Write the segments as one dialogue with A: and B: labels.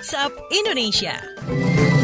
A: WhatsApp Indonesia.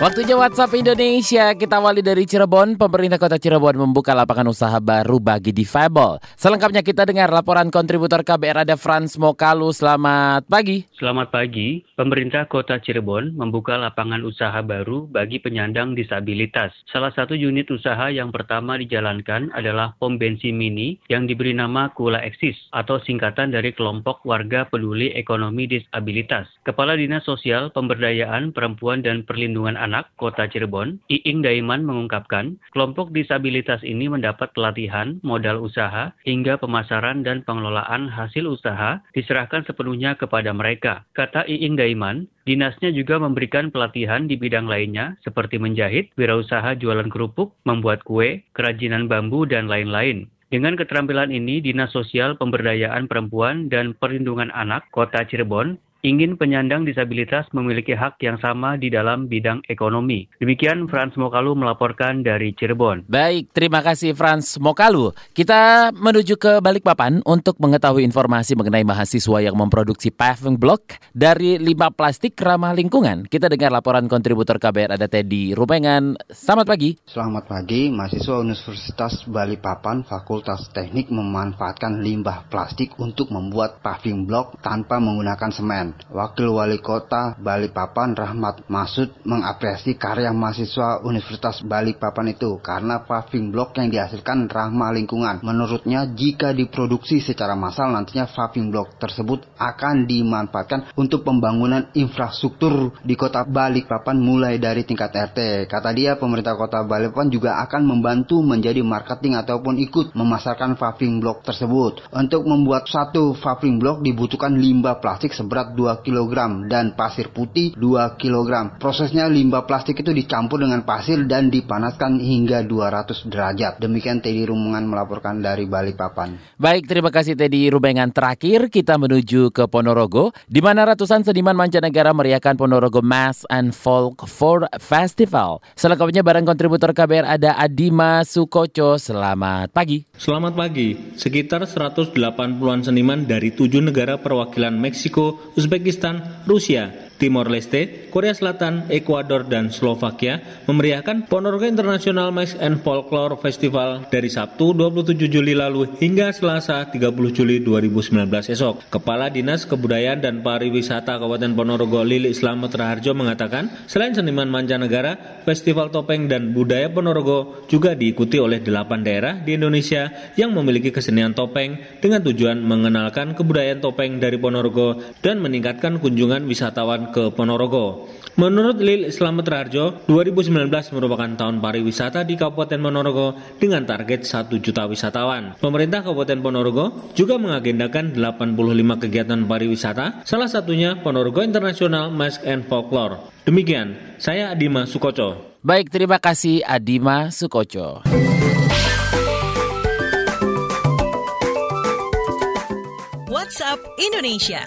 B: Waktunya WhatsApp Indonesia. Kita awali dari Cirebon. Pemerintah Kota Cirebon membuka lapangan usaha baru bagi difabel. Selengkapnya kita dengar laporan kontributor KBR ada Frans Mokalu. Selamat pagi.
C: Selamat pagi. Pemerintah Kota Cirebon membuka lapangan usaha baru bagi penyandang disabilitas. Salah satu unit usaha yang pertama dijalankan adalah pom bensin mini yang diberi nama Kula Eksis atau singkatan dari kelompok warga peduli ekonomi disabilitas. Kepala Dinas Sosial Pemberdayaan Perempuan dan Perlindungan Anak Anak Kota Cirebon, Iing Daiman mengungkapkan, kelompok disabilitas ini mendapat pelatihan, modal usaha, hingga pemasaran dan pengelolaan hasil usaha diserahkan sepenuhnya kepada mereka. Kata Iing Daiman, dinasnya juga memberikan pelatihan di bidang lainnya seperti menjahit, wirausaha jualan kerupuk, membuat kue, kerajinan bambu, dan lain-lain. Dengan keterampilan ini, Dinas Sosial Pemberdayaan Perempuan dan Perlindungan Anak Kota Cirebon ingin penyandang disabilitas memiliki hak yang sama di dalam bidang ekonomi. Demikian Frans Mokalu melaporkan dari Cirebon.
B: Baik, terima kasih Frans Mokalu. Kita menuju ke Balikpapan untuk mengetahui informasi mengenai mahasiswa yang memproduksi paving block dari limbah plastik ramah lingkungan. Kita dengar laporan kontributor KBR ada Teddy Rumengan. Selamat pagi.
D: Selamat pagi, mahasiswa Universitas Balikpapan Fakultas Teknik memanfaatkan limbah plastik untuk membuat paving block tanpa menggunakan semen. Wakil Wali Kota Balikpapan Rahmat Masud mengapresiasi karya mahasiswa Universitas Balikpapan itu karena paving block yang dihasilkan ramah lingkungan. Menurutnya jika diproduksi secara massal nantinya paving block tersebut akan dimanfaatkan untuk pembangunan infrastruktur di kota Balikpapan mulai dari tingkat RT. Kata dia pemerintah kota Balikpapan juga akan membantu menjadi marketing ataupun ikut memasarkan paving block tersebut. Untuk membuat satu paving block dibutuhkan limbah plastik seberat 2 kg dan pasir putih 2 kg. Prosesnya limbah plastik itu dicampur dengan pasir dan dipanaskan hingga 200 derajat. Demikian Teddy Rumengan melaporkan dari Balikpapan.
B: Baik, terima kasih Teddy Rumengan. Terakhir kita menuju ke Ponorogo, di mana ratusan seniman mancanegara meriahkan Ponorogo Mass and Folk Four Festival. Selengkapnya bareng kontributor KBR ada Adima Sukoco. Selamat pagi.
E: Selamat pagi. Sekitar 180-an seniman dari tujuh negara perwakilan Meksiko, Uzbekistan, Rusia, Timor Leste, Korea Selatan, Ekuador, dan Slovakia memeriahkan Ponorogo International Mass and Folklore Festival dari Sabtu 27 Juli lalu hingga Selasa 30 Juli 2019 esok. Kepala Dinas Kebudayaan dan Pariwisata Kabupaten Ponorogo Lili Slamet Raharjo mengatakan, selain seniman mancanegara, Festival Topeng dan Budaya Ponorogo juga diikuti oleh delapan daerah di Indonesia yang memiliki kesenian topeng dengan tujuan mengenalkan kebudayaan topeng dari Ponorogo dan meningkatkan kunjungan wisatawan ke Ponorogo. Menurut Lil Slamet Raharjo, 2019 merupakan tahun pariwisata di Kabupaten Ponorogo dengan target 1 juta wisatawan. Pemerintah Kabupaten Ponorogo juga mengagendakan 85 kegiatan pariwisata, salah satunya Ponorogo International Mask and Folklore. Demikian, saya Adima Sukoco.
B: Baik, terima kasih Adima Sukoco.
A: WhatsApp Indonesia.